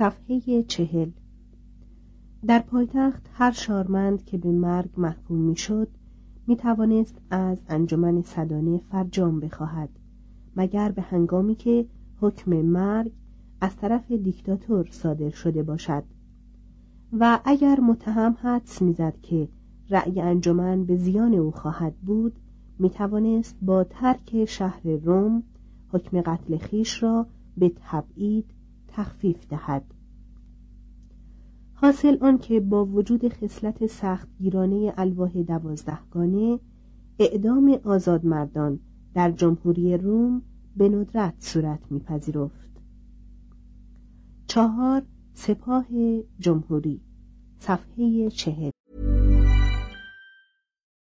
صفحه چهل. در پایتخت هر شارمند که به مرگ محکوم می‌شد می توانست از انجمن صدانه فرجام بخواهد مگر به هنگامی که حکم مرگ از طرف دیکتاتور صادر شده باشد. و اگر متهم حدس می‌زد که رأی انجمن به زیان او خواهد بود می توانست با ترک شهر روم حکم قتل خیش را به تبعید تخفیف دهد. حاصل آن که با وجود خصلت سختگیرانه الواح دوازدهگانه اعدام آزادمردان در جمهوری روم به ندرت صورت میپذیرفت. چهار سپاه جمهوری صفحه چهل.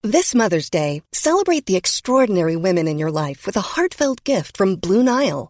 This Mother's Day, celebrate the extraordinary women in your life with a heartfelt gift from Blue Nile.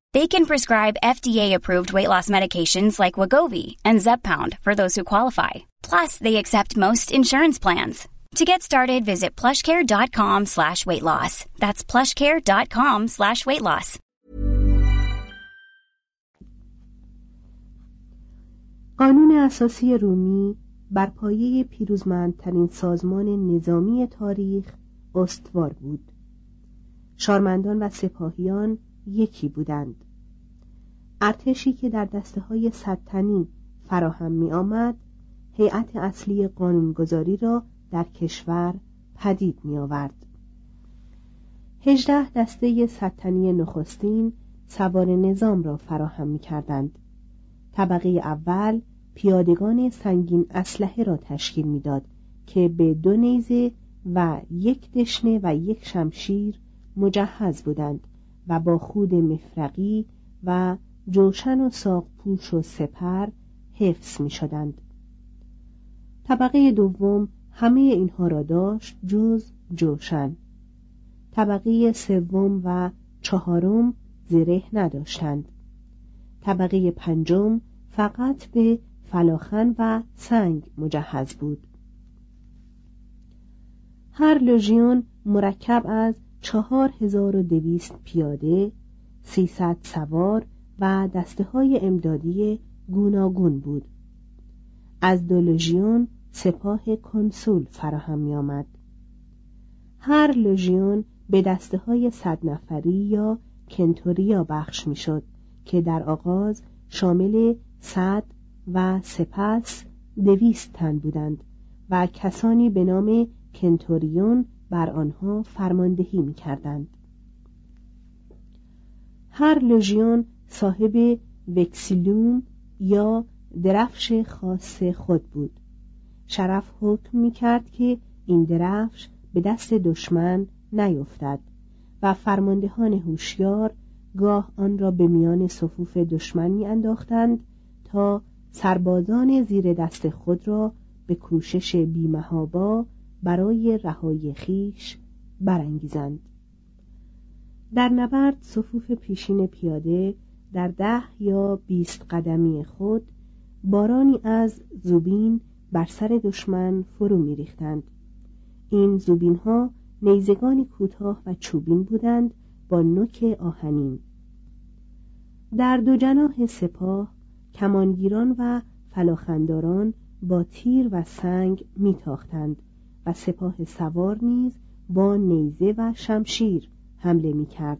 They can prescribe FDA-approved weight loss medications like Wagovi and Zepbound for those who qualify. Plus, they accept most insurance plans. To get started, visit plushcare.com slash weight loss. That's plushcare.com slash weight loss. قانون اساسی رومی بر پایه پیروزمندترین سازمان نظامی تاریخ استوار بود شارمندان و سپاهیان یکی بودند. ارتشی که در دسته های ستنی فراهم می آمد هیئت اصلی قانونگذاری را در کشور پدید می آورد هجده دسته ستنی نخستین سوار نظام را فراهم می کردند طبقه اول پیادگان سنگین اسلحه را تشکیل می‌داد که به دو نیزه و یک دشنه و یک شمشیر مجهز بودند. و با خود مفرقی و جوشن و ساقپوش و سپر حفظ می شدند. طبقه دوم همه اینها را داشت جز جوشن. طبقه سوم و چهارم زره نداشتند. طبقه پنجم فقط به فلاخن و سنگ مجهز بود. هر لژیون مرکب از چهار هزار و دویست پیاده سیصد سوار و دسته های امدادی گوناگون بود از دو سپاه کنسول فراهم می آمد. هر لژیون به دسته های صد نفری یا کنتوریا بخش می شد که در آغاز شامل صد و سپس دویست تن بودند و کسانی به نام کنتوریون بر آنها فرماندهی می کردند. هر لژیون صاحب وکسیلوم یا درفش خاص خود بود شرف حکم می کرد که این درفش به دست دشمن نیفتد و فرماندهان هوشیار گاه آن را به میان صفوف دشمن می انداختند تا سربازان زیر دست خود را به کوشش بیمهابا برای رهای خیش برانگیزند. در نبرد صفوف پیشین پیاده در ده یا بیست قدمی خود بارانی از زوبین بر سر دشمن فرو میریختند. این زوبین ها نیزگانی کوتاه و چوبین بودند با نوک آهنین. در دو جناح سپاه کمانگیران و فلاخنداران با تیر و سنگ میتاختند. و سپاه سوار نیز با نیزه و شمشیر حمله می‌کرد.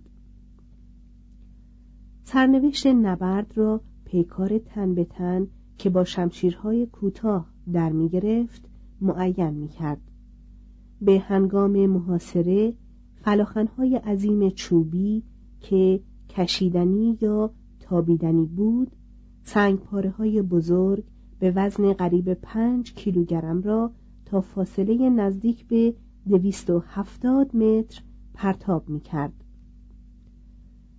سرنوشت نبرد را پیکار تن به تن که با شمشیرهای کوتاه در می‌گرفت معین می‌کرد. به هنگام محاصره فلاخنهای عظیم چوبی که کشیدنی یا تابیدنی بود سنگ پاره های بزرگ به وزن قریب پنج کیلوگرم را تا فاصله نزدیک به دویست و هفتاد متر پرتاب می کرد.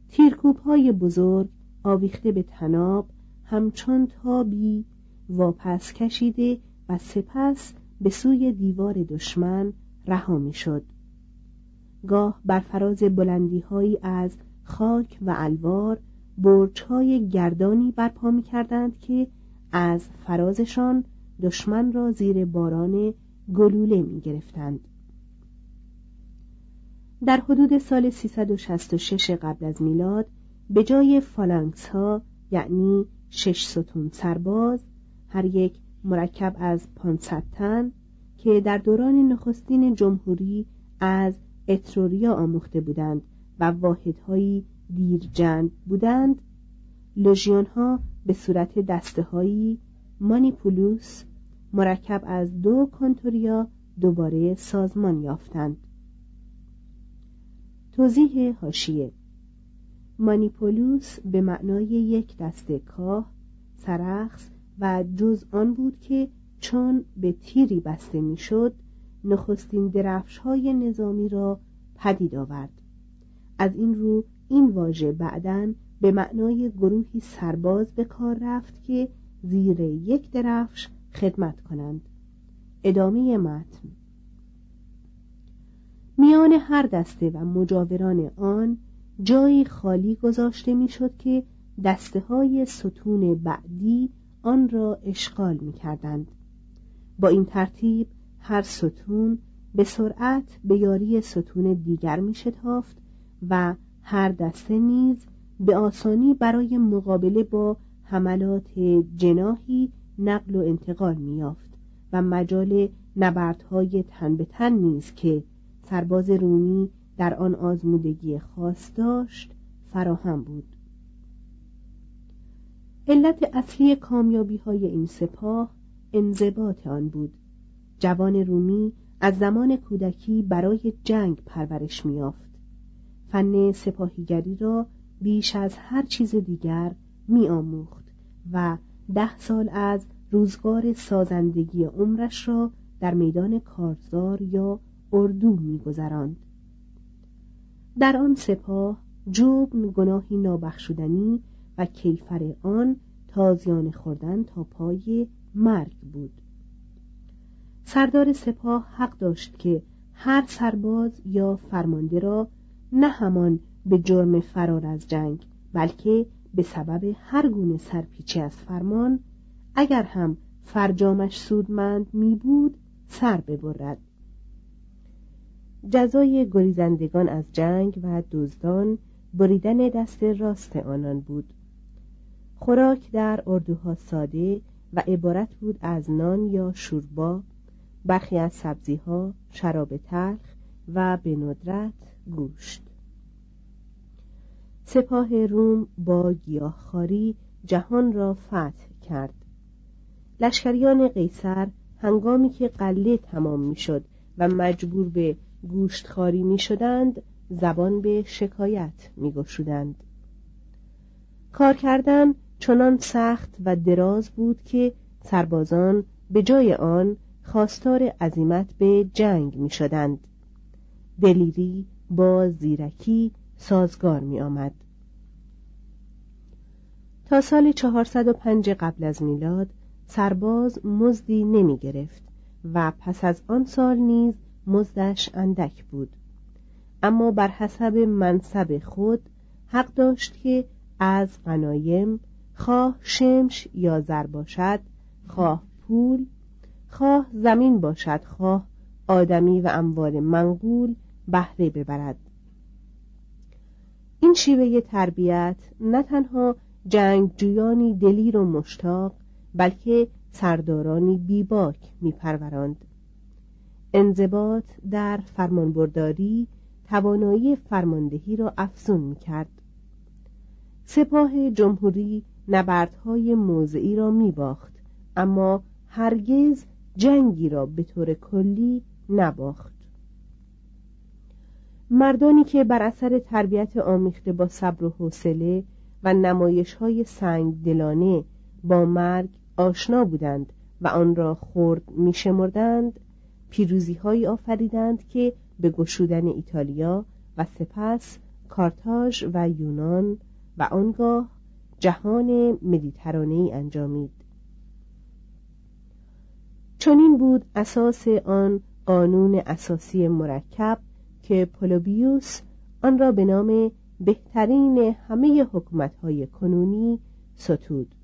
تیرکوب های بزرگ آویخته به تناب همچون تابی واپس کشیده و سپس به سوی دیوار دشمن رها می شد. گاه بر فراز بلندی از خاک و الوار برچ های گردانی برپا می کردند که از فرازشان دشمن را زیر باران گلوله می گرفتند. در حدود سال 366 قبل از میلاد به جای فالانکس ها یعنی شش ستون سرباز هر یک مرکب از 500 تن که در دوران نخستین جمهوری از اتروریا آموخته بودند و واحدهایی دیرجند بودند لژیون ها به صورت دسته هایی مانیپولوس مرکب از دو کنتوریا دوباره سازمان یافتند. توضیح هاشیه مانیپولوس به معنای یک دسته کاه سرخس و جز آن بود که چون به تیری بسته می‌شد نخستین درفش های نظامی را پدید آورد. از این رو این واژه بعدا به معنای گروهی سرباز به کار رفت که زیر یک درفش خدمت کنند ادامه متن میان هر دسته و مجاوران آن جایی خالی گذاشته می‌شد که دسته های ستون بعدی آن را اشغال می کردند. با این ترتیب هر ستون به سرعت به یاری ستون دیگر می شتافت و هر دسته نیز به آسانی برای مقابله با حملات جناهی نقل و انتقال میافت و مجال نبردهای تن به تن نیز که سرباز رومی در آن آزمودگی خاص داشت فراهم بود. علت اصلی کامیابی های این سپاه انضباط آن بود. جوان رومی از زمان کودکی برای جنگ پرورش میافت فن سپاهیگری را بیش از هر چیز دیگر میآموخت و ده سال از روزگار سازندگی عمرش را در میدان کارزار یا اردو میگذراند. در آن سپاه جبن گناهی نابخشودنی و کیفر آن تازیان خوردن تا پای مرگ بود. سردار سپاه حق داشت که هر سرباز یا فرمانده را نه همان به جرم فرار از جنگ بلکه به سبب هر گونه سرپیچی از فرمان اگر هم فرجامش سودمند می بود سر ببرد. جزای گریزندگان از جنگ و دزدان بریدن دست راست آنان بود. خوراک در اردوها ساده و عبارت بود از نان یا شوربا برخی از سبزیها شراب تلخ و به ندرت گوشت. سپاه روم با گیاهخواری جهان را فتح کرد لشکریان قیصر هنگامی که قله تمام می‌شد و مجبور به گوشتخاری می شدند زبان به شکایت می گشودند. کار کردن چنان سخت و دراز بود که سربازان به جای آن خواستار عزیمت به جنگ می شدند. دلیری با زیرکی سازگار می آمد. تا سال 405 قبل از میلاد سرباز مزدی نمی گرفت و پس از آن سال نیز مزدش اندک بود اما بر حسب منصب خود حق داشت که از غنایم خواه شمش یا زر باشد خواه پول خواه زمین باشد خواه آدمی و اموال منقول بهره ببرد این شیوه تربیت نه تنها جنگجویانی دلیر و مشتاق بلکه سردارانی بیباک میپروراند انضباط در فرمانبرداری توانایی فرماندهی را افزون می‌کرد. سپاه جمهوری نبردهای موضعی را میباخت اما هرگز جنگی را به طور کلی نباخت. مردانی که بر اثر تربیت آمیخته با صبر و حوصله و نمایش های سنگ دلانه با مرگ آشنا بودند و آن را خرد میشمردند پیروزی هایی آفریدند که به گشودن ایتالیا و سپس کارتاژ و یونان و آنگاه جهان مدیترانه ای انجامید. چنین بود اساس آن قانون اساسی مرکب که پولوبیوس آن را به نام بهترین همه حکومت‌های کنونی ستود.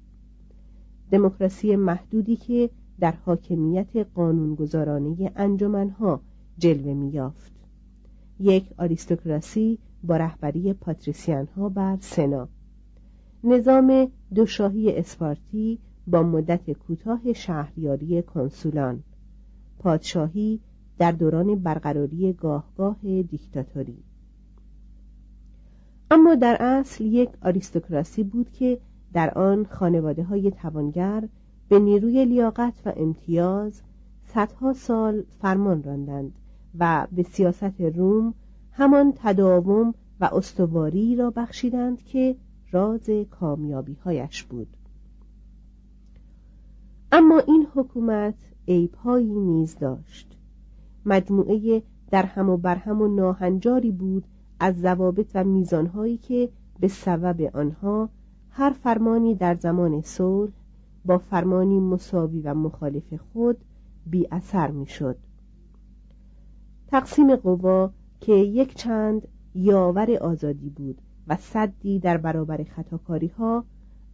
دموکراسی محدودی که در حاکمیت قانونگذارانه انجمنها جلوه می‌یافت. یک آریستوکراسی با رهبری پاتریسیانها بر سنا. نظام دوشاهی اسپارتی با مدت کوتاه شهریاری کنسولان. پادشاهی در دوران برقراری گاهگاه دیکتاتوری. اما در اصل یک آریستوکراسی بود که در آن خانواده های توانگر به نیروی لیاقت و امتیاز صدها سال فرمان راندند و به سیاست روم همان تداوم و استواری را بخشیدند که راز کامیابی هایش بود. اما این حکومت عیبهایی نیز داشت. مجموعه در هم و برهم و ناهنجاری بود از ضوابط و میزانهایی که به سبب آنها هر فرمانی در زمان صلح با فرمانی مساوی و مخالف خود بی اثر می شد. تقسیم قوا که یک چند یاور آزادی بود و صدی در برابر خطاکاری ها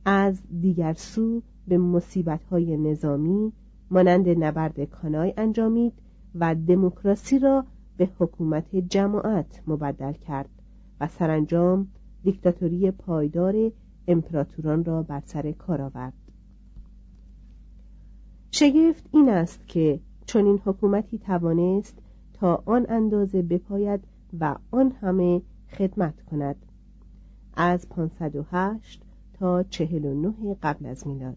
از دیگر سو به مصیبت های نظامی مانند نبرد کانای انجامید و دموکراسی را به حکومت جماعت مبدل کرد و سرانجام دیکتاتوری پایدار امپراتوران را بر سر کار آورد. شگفت این است که چنین حکومتی توانست تا آن اندازه بپاید و آن همه خدمت کند. از 508 تا 49 قبل از میلاد.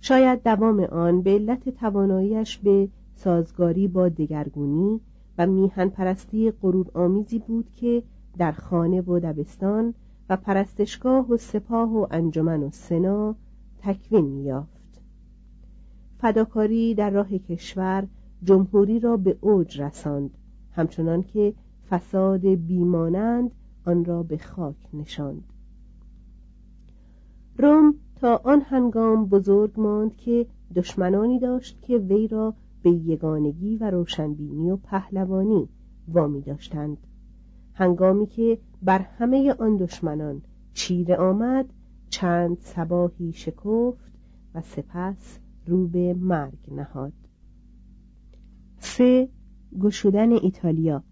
شاید دوام آن به علت تواناییش به سازگاری با دگرگونی و میهن پرستی غرور آمیزی بود که در خانه و دبستان و پرستشگاه و سپاه و انجمن و سنا تکوین میافت فداکاری در راه کشور جمهوری را به اوج رساند همچنان که فساد بیمانند آن را به خاک نشاند. روم تا آن هنگام بزرگ ماند که دشمنانی داشت که وی را به یگانگی و روشنبینی و پهلوانی وامی داشتند. هنگامی که بر همه آن دشمنان چیره آمد چند سباهی شکفت و سپس رو به مرگ نهاد. سه گشودن ایتالیا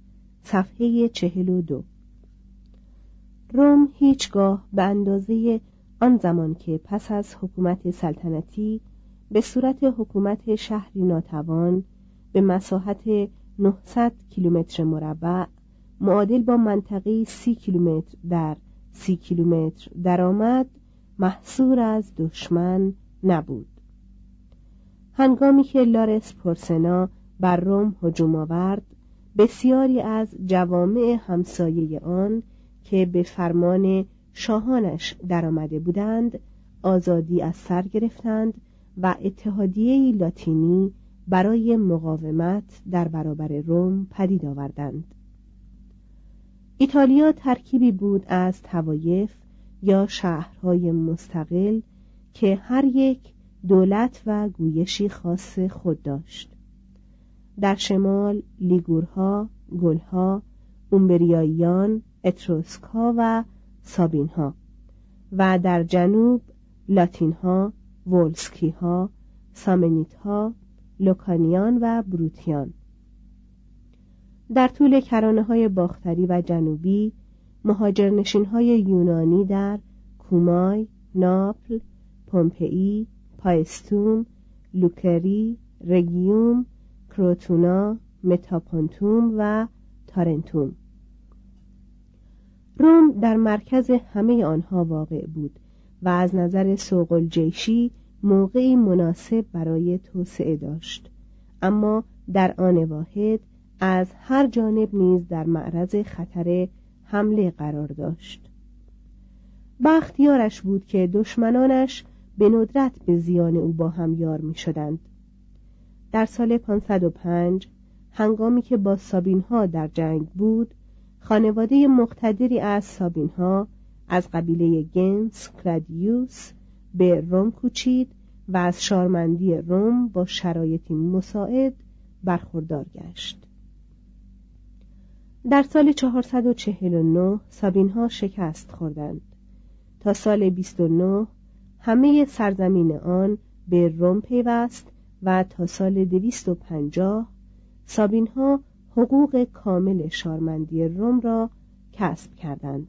صفحه چهل و دو. روم هیچگاه به اندازه آن زمان که پس از حکومت سلطنتی به صورت حکومت شهری ناتوان به مساحت 900 کیلومتر مربع معادل با منطقه سی کیلومتر در سی کیلومتر درآمد محصور از دشمن نبود. هنگامی که لارس پرسنا بر روم هجوم آورد بسیاری از جوامع همسایه آن که به فرمان شاهانش درآمده بودند آزادی از سر گرفتند و اتحادیه لاتینی برای مقاومت در برابر روم پدید آوردند. ایتالیا ترکیبی بود از توایف یا شهرهای مستقل که هر یک دولت و گویشی خاص خود داشت. در شمال لیگورها، گلها، اومبریاییان، اتروسکا و سابینها و در جنوب لاتینها، ولسکیها، سامنیتها، لوکانیان و بروتیان. در طول کرانه های باختری و جنوبی مهاجرنشین های یونانی در کومای، ناپل، پومپئی، پایستوم، لوکری، رگیوم، کروتونا، متاپونتوم و تارنتوم. روم در مرکز همه آنها واقع بود و از نظر سوق الجیشی موقعی مناسب برای توسعه داشت اما در آن واحد از هر جانب نیز در معرض خطر حمله قرار داشت بختیارش بود که دشمنانش به ندرت به زیان او با هم یار می شدند. در سال 505 هنگامی که با سابین ها در جنگ بود خانواده مقتدری از سابین ها از قبیله گنس کلادیوس به روم کوچید و از شارمندی روم با شرایطی مساعد برخوردار گشت. در سال 449 سابین ها شکست خوردند. تا سال 29 همه سرزمین آن به روم پیوست و تا سال 250 سابین ها حقوق کامل شارمندی روم را کسب کردند.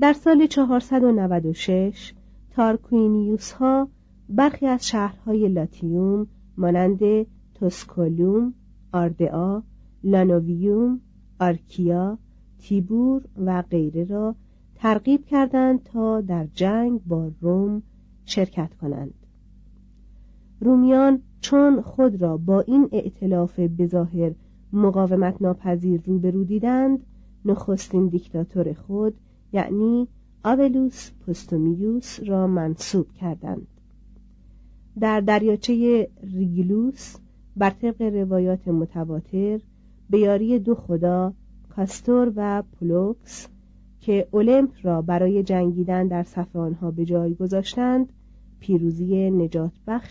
در سال 496 تارکوینیوس ها برخی از شهرهای لاتیوم مانند توسکولوم، آردعا، لانوویوم، آرکیا، تیبور و غیره را ترغیب کردند تا در جنگ با روم شرکت کنند. رومیان چون خود را با این ائتلاف بظاهر مقاومت ناپذیر روبرو دیدند نخستین دیکتاتور خود یعنی آولوس پستومیوس را منصوب کردند. در دریاچه ریگلوس بر طبق روایات متواتر به یاری دو خدا کاستور و پولوکس که اولمپ را برای جنگیدن در صف آنها به جای گذاشتند پیروزی نجات بخش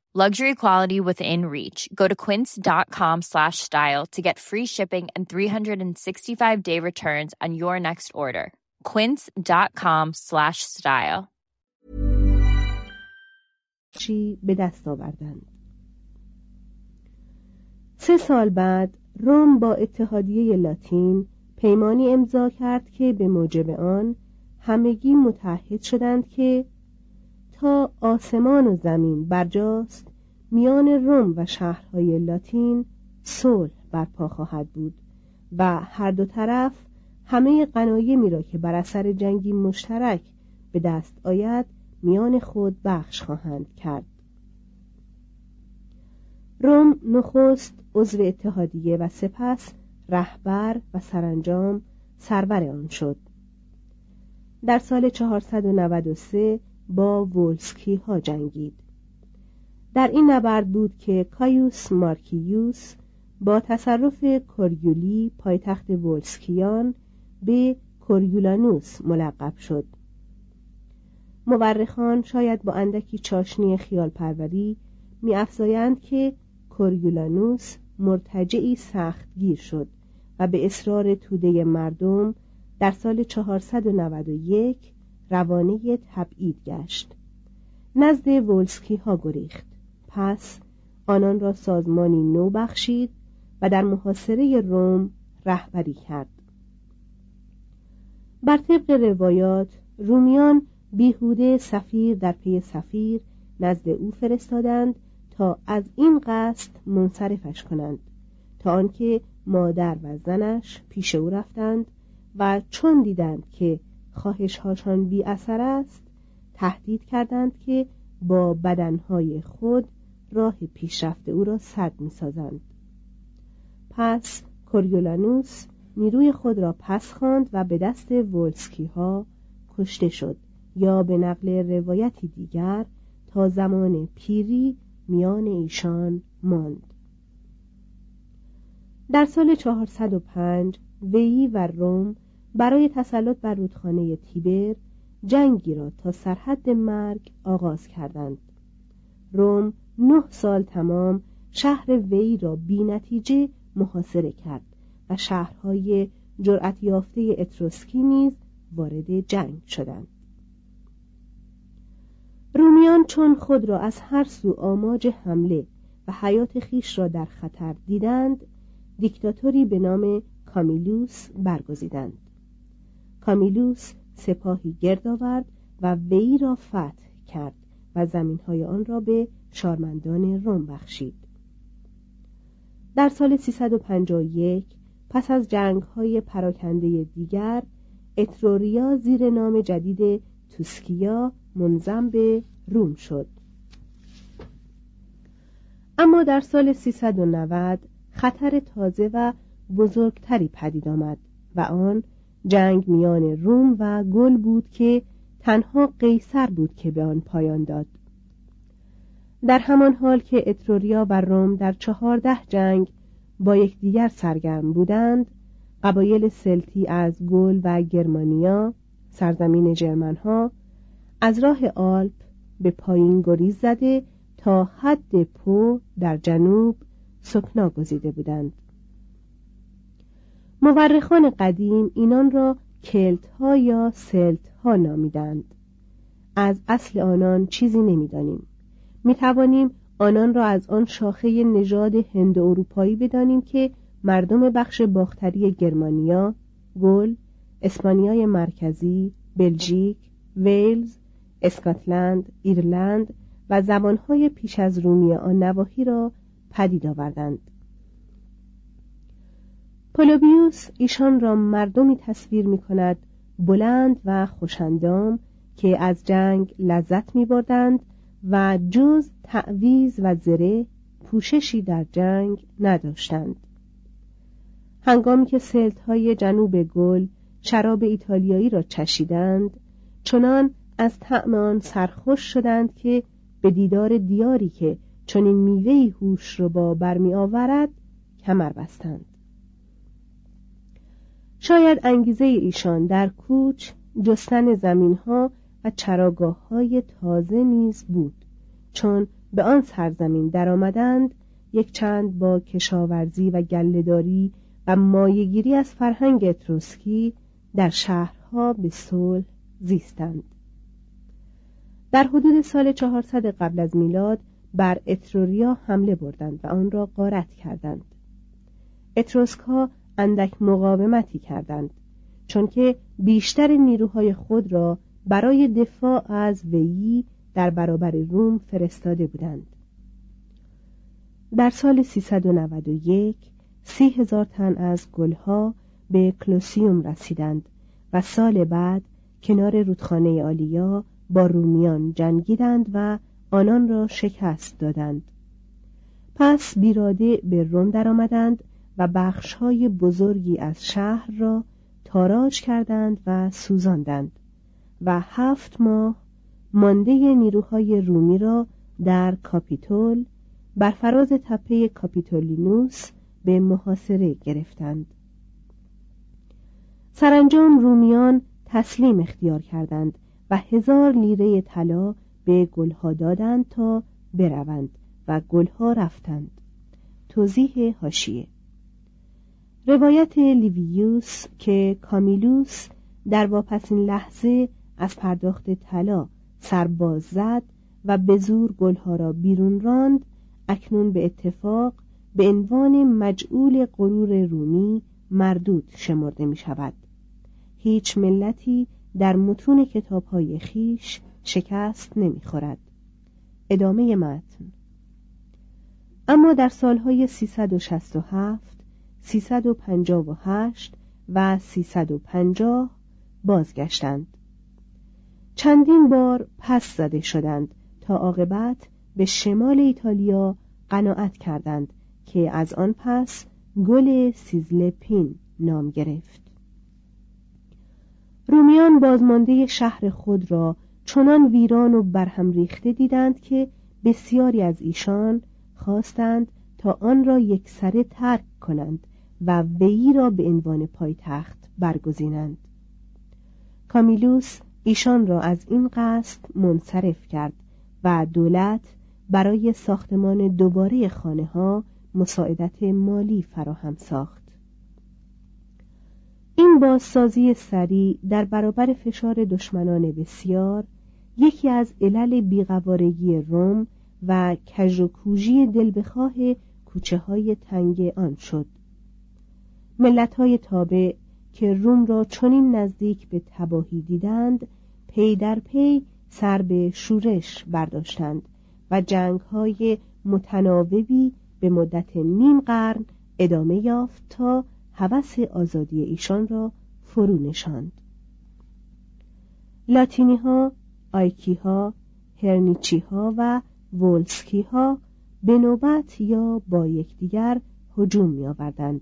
Luxury quality within reach. Go to quince.com slash style to get free shipping and 365 day returns on your next order. quince.com slash style. چی به دست آوردند سه سال بعد روم با اتحادیه لاتین پیمانی امضا کرد که به موجب آن همگی متحد شدند که آسمان و زمین برجاست میان روم و شهرهای لاتین صلح برپا خواهد بود و هر دو طرف همه قنایمی را که بر اثر جنگی مشترک به دست آید میان خود بخش خواهند کرد. روم نخست عضو اتحادیه و سپس رهبر و سرانجام سرور آن شد. در سال 493 با وولسکی ها جنگید. در این نبرد بود که کایوس مارکیوس با تصرف کوریولی پایتخت وولسکیان به کوریولانوس ملقب شد. مورخان شاید با اندکی چاشنی خیال پروری می که کوریولانوس مرتجعی سختگیر شد و به اصرار توده مردم در سال 491 روانه تبعید گشت. نزد ولسکی ها گریخت. پس آنان را سازمانی نو بخشید و در محاصره روم رهبری کرد. بر طبق روایات رومیان بیهوده سفیر در پی سفیر نزد او فرستادند تا از این قصد منصرفش کنند تا آنکه مادر و زنش پیش او رفتند و چون دیدند که خواهشهاشان بی اثر است تهدید کردند که با بدنهای خود راه پیشرفت او را سد می سازند. پس کوریولانوس نیروی خود را پس خواند و به دست ولسکی ها کشته شد یا به نقل روایتی دیگر تا زمان پیری میان ایشان ماند در سال 405 وی و روم برای تسلط بر رودخانه تیبر جنگی را تا سرحد مرگ آغاز کردند. روم نه سال تمام شهر وی را بی نتیجه محاصره کرد و شهرهای جرأت یافته اتروسکی نیز وارد جنگ شدند. رومیان چون خود را از هر سو آماج حمله و حیات خیش را در خطر دیدند دیکتاتوری به نام کامیلوس برگزیدند. کامیلوس سپاهی گرد آورد و وی را فتح کرد و زمینهای آن را به شارمندان روم بخشید. در سال 351 پس از جنگ های پراکنده دیگر اتروریا زیر نام جدید توسکیا منظم به روم شد. اما در سال 390 خطر تازه و بزرگتری پدید آمد و آن جنگ میان روم و گل بود که تنها قیصر بود که به آن پایان داد. در همان حال که اتروریا و روم در چهارده جنگ با یکدیگر سرگرم بودند قبایل سلتی از گل و گرمانیا سرزمین جرمنها از راه آلپ به پایین گریز زده تا حد پو در جنوب سکنا گزیده بودند. مورخان قدیم اینان را کلت ها یا سلت ها نامیدند از اصل آنان چیزی نمی‌دانیم می توانیم آنان را از آن شاخه نژاد هند اروپایی بدانیم که مردم بخش باختری گرمانیا، گل، اسپانیای مرکزی، بلژیک، ویلز، اسکاتلند، ایرلند و زبانهای پیش از رومی آن نواحی را پدید آوردند. پولوبیوس ایشان را مردمی تصویر می کند بلند و خوشندام که از جنگ لذت می بردند و جز تعویز و زره پوششی در جنگ نداشتند. هنگامی که سلت های جنوب گل شراب ایتالیایی را چشیدند چنان از طعم آن سرخوش شدند که به دیدار دیاری که چنین میوهی هوش رو با برمی آورد کمر بستند. شاید انگیزه ایشان در کوچ جستن زمین ها و چراگاه های تازه نیز بود. چون به آن سرزمین درآمدند یک چند با کشاورزی و گلهداری و مایگیری از فرهنگ اتروسکی در شهرها به صلح زیستند. در حدود سال 400 قبل از میلاد بر اتروریا حمله بردند و آن را غارت کردند. اتروسک ها اندک مقاومتی کردند چون که بیشتر نیروهای خود را برای دفاع از ویی در برابر روم فرستاده بودند. در سال 391 سی هزار تن از گلها به کلوسیوم رسیدند و سال بعد کنار رودخانه آلیا با رومیان جنگیدند و آنان را شکست دادند. پس بی رادع به روم درآمدند و بخشهای بزرگی از شهر را تاراج کردند و سوزاندند و هفت ماه مانده نیروهای رومی را در کاپیتول بر فراز تپه کاپیتولینوس به محاصره گرفتند. سرانجام رومیان تسلیم اختیار کردند و هزار لیره طلا به گلها دادند تا بروند و گلها رفتند. توضیح هاشیه روایت لیویوس که کامیلوس در واپسین لحظه از پرداخت طلا سرباز زد و به زور گلها را بیرون راند اکنون به اتفاق به عنوان مجعول غرور رومی مردود شمرده می شود هیچ ملتی در متون کتابهای خیش شکست نمی‌خورد. ادامه متن اما در سالهای 367 358 و 350 بازگشتند. چندین بار پس زده شدند تا عاقبت به شمال ایتالیا قناعت کردند که از آن پس گل سیزلپین نام گرفت. رومیان بازمانده شهر خود را چنان ویران و برهم ریخته دیدند که بسیاری از ایشان خواستند تا آن را یکسره ترک کنند. و وی را به عنوان پایتخت برگزینند. کامیلوس ایشان را از این قصد منصرف کرد و دولت برای ساختمان دوباره خانه ها مساعدت مالی فراهم ساخت. این بازسازی سریع در برابر فشار دشمنان بسیار یکی از علل بیقوارگی روم و کژ و کوژی دل بخواه کوچه های تنگ آن شد. ملت های تابع که روم را چنین نزدیک به تباهی دیدند پی در پی سر به شورش برداشتند و جنگ های متناوبی به مدت نیم قرن ادامه یافت تا هوس آزادی ایشان را فرو نشاند. لاتینی ها آیکی ها هرنیچی ها و وولسکی ها به نوبت یا با یکدیگر هجوم می آوردند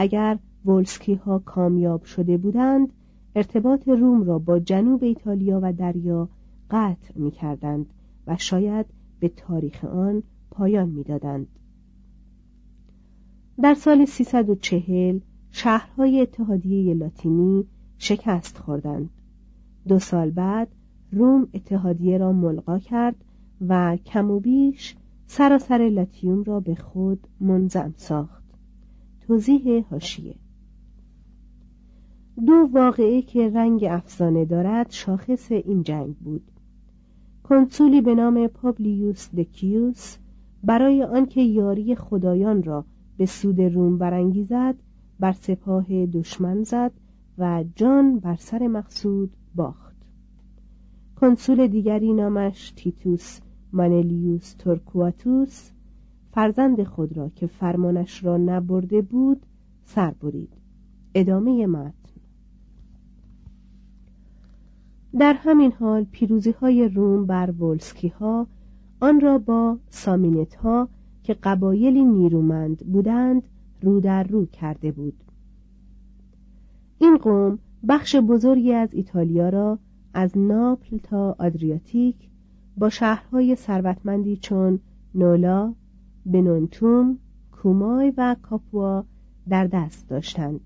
اگر وولسکی ها کامیاب شده بودند ارتباط روم را با جنوب ایتالیا و دریا قطع می کردند و شاید به تاریخ آن پایان می دادند. در سال 340 شهرهای اتحادیه لاتینی شکست خوردند. دو سال بعد روم اتحادیه را ملغا کرد و کم و بیش سراسر لاتیوم را به خود منظم ساخت. توضیح هاشیه دو واقعه که رنگ افسانه دارد شاخص این جنگ بود. کنسولی به نام پابلیوس دکیوس برای آنکه یاری خدایان را به سود روم برانگیزد بر سپاه دشمن زد و جان بر سر مقصود باخت. کنسول دیگری نامش تیتوس مانلیوس تورکواتوس فرزند خود را که فرمانش را نبرده بود سر برید. ادامه متن. در همین حال پیروزی های روم بر ولسکی ها آن را با سامینت ها که قبایلی نیرومند بودند رو در رو کرده بود. این قوم بخش بزرگی از ایتالیا را از ناپل تا آدریاتیک با شهرهای ثروتمندی چون نولا، بنونتوم، کومای و کاپوا در دست داشتند.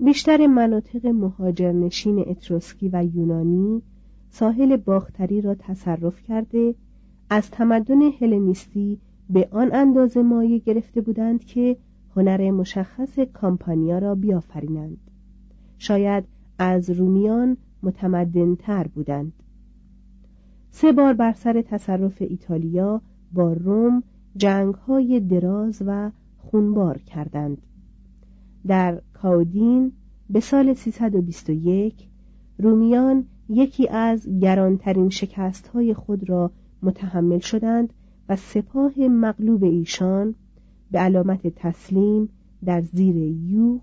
بیشتر مناطق مهاجرنشین اتروسکی و یونانی ساحل باختری را تصرف کرده از تمدن هلنیستی به آن اندازه مایه گرفته بودند که هنر مشخص کامپانیا را بیافرینند شاید از رومیان متمدنتر بودند سه بار بر سر تصرف ایتالیا با روم جنگ های دراز و خونبار کردند. در کاودین به سال 321 رومیان یکی از گرانترین شکست های خود را متحمل شدند و سپاه مغلوب ایشان به علامت تسلیم در زیر یوق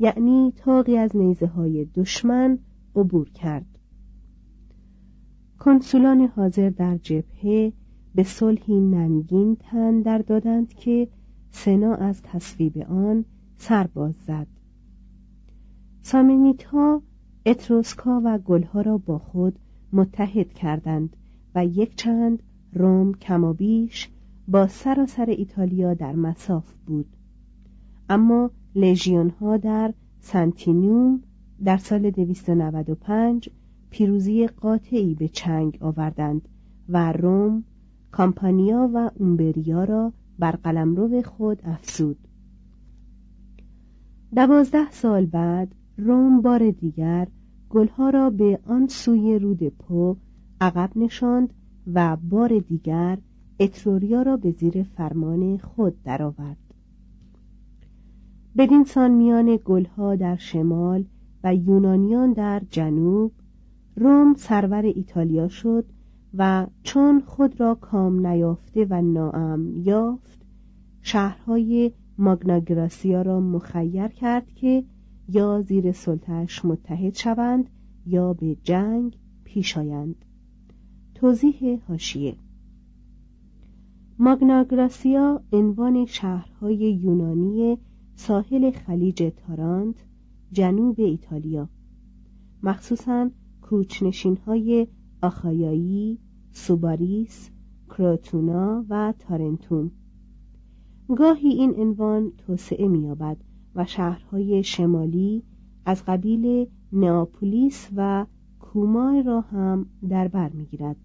یعنی تاقی از نیزه های دشمن عبور کرد. کنسولان حاضر در جبهه به صلحی ننگین تن در دادند که سنا از تصویب آن سرباز زد. سامنیتا اتروسکا و گلها را با خود متحد کردند و یک چند روم کمابیش با سراسر ایتالیا در مساف بود. اما لژیون ها در سنتینیوم در سال 295 پیروزی قاطعی به چنگ آوردند و روم کامپانیا و اومبریا را بر قلمرو خود افزود. دوازده سال بعد روم بار دیگر گلها را به آن سوی رود پو عقب نشاند و بار دیگر اتروریا را به زیر فرمان خود درآورد. بدین سان میان گلها در شمال و یونانیان در جنوب روم سرور ایتالیا شد و چون خود را کام نیافته و ناامن یافت شهرهای ماگناگراسیا را مخیر کرد که یا زیر سلطش متحد شوند یا به جنگ پیش آیند. توضیح هاشیه ماگناگراسیا عنوان شهرهای یونانی ساحل خلیج تارانت جنوب ایتالیا. مخصوصا کوچنشین های آخایایی، سوباریس، کروتونا و تارنتوم. گاهی این عنوان توسعه می‌یابد و شهرهای شمالی از قبیل نئاپولیس و کومای را هم در بر می‌گیرد.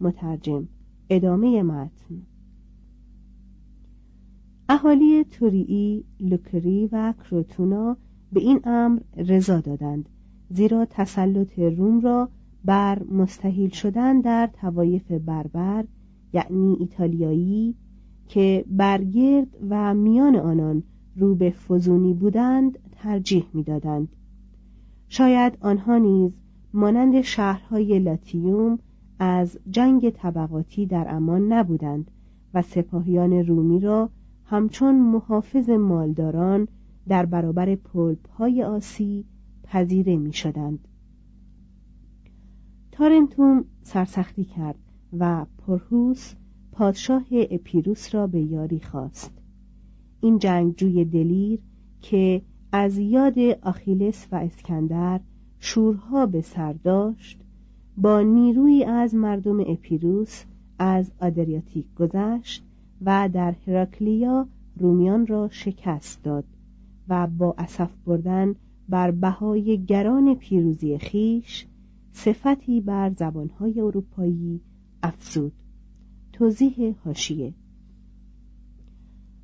مترجم ادامه متن. اهالی توریی، لوکری و کروتونا به این امر رضا دادند زیرا تسلط روم را بر مستحیل شدن در توایف بربر یعنی ایتالیایی که برگرد و میان آنان رو به فزونی بودند ترجیح می‌دادند شاید آنها نیز مانند شهرهای لاتیوم از جنگ طبقاتی در امان نبودند و سپاهیان رومی را همچون محافظ مالداران در برابر پلپ های آسی پذیره می شدند. تارنتوم سرسختی کرد و پرهوس پادشاه اپیروس را به یاری خواست. این جنگجوی دلیر که از یاد آخیلس و اسکندر شورها به سر داشت با نیروی از مردم اپیروس از آدریاتیک گذشت و در هراکلیا رومیان را شکست داد و با اسف بردن بر بهای گران پیروزی خیش صفتی بر زبانهای اروپایی افزود. توضیح هاشیه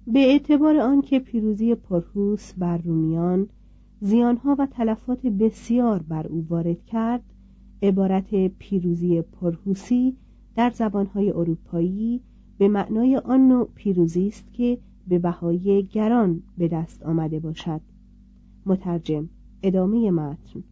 به اعتبار آنکه پیروزی پرهوس بر رومیان زیانها و تلفات بسیار بر او وارد کرد عبارت پیروزی پرهوسی در زبانهای اروپایی به معنای آن نوع پیروزی است که به بهای گران به دست آمده باشد. مترجم ادامه متن.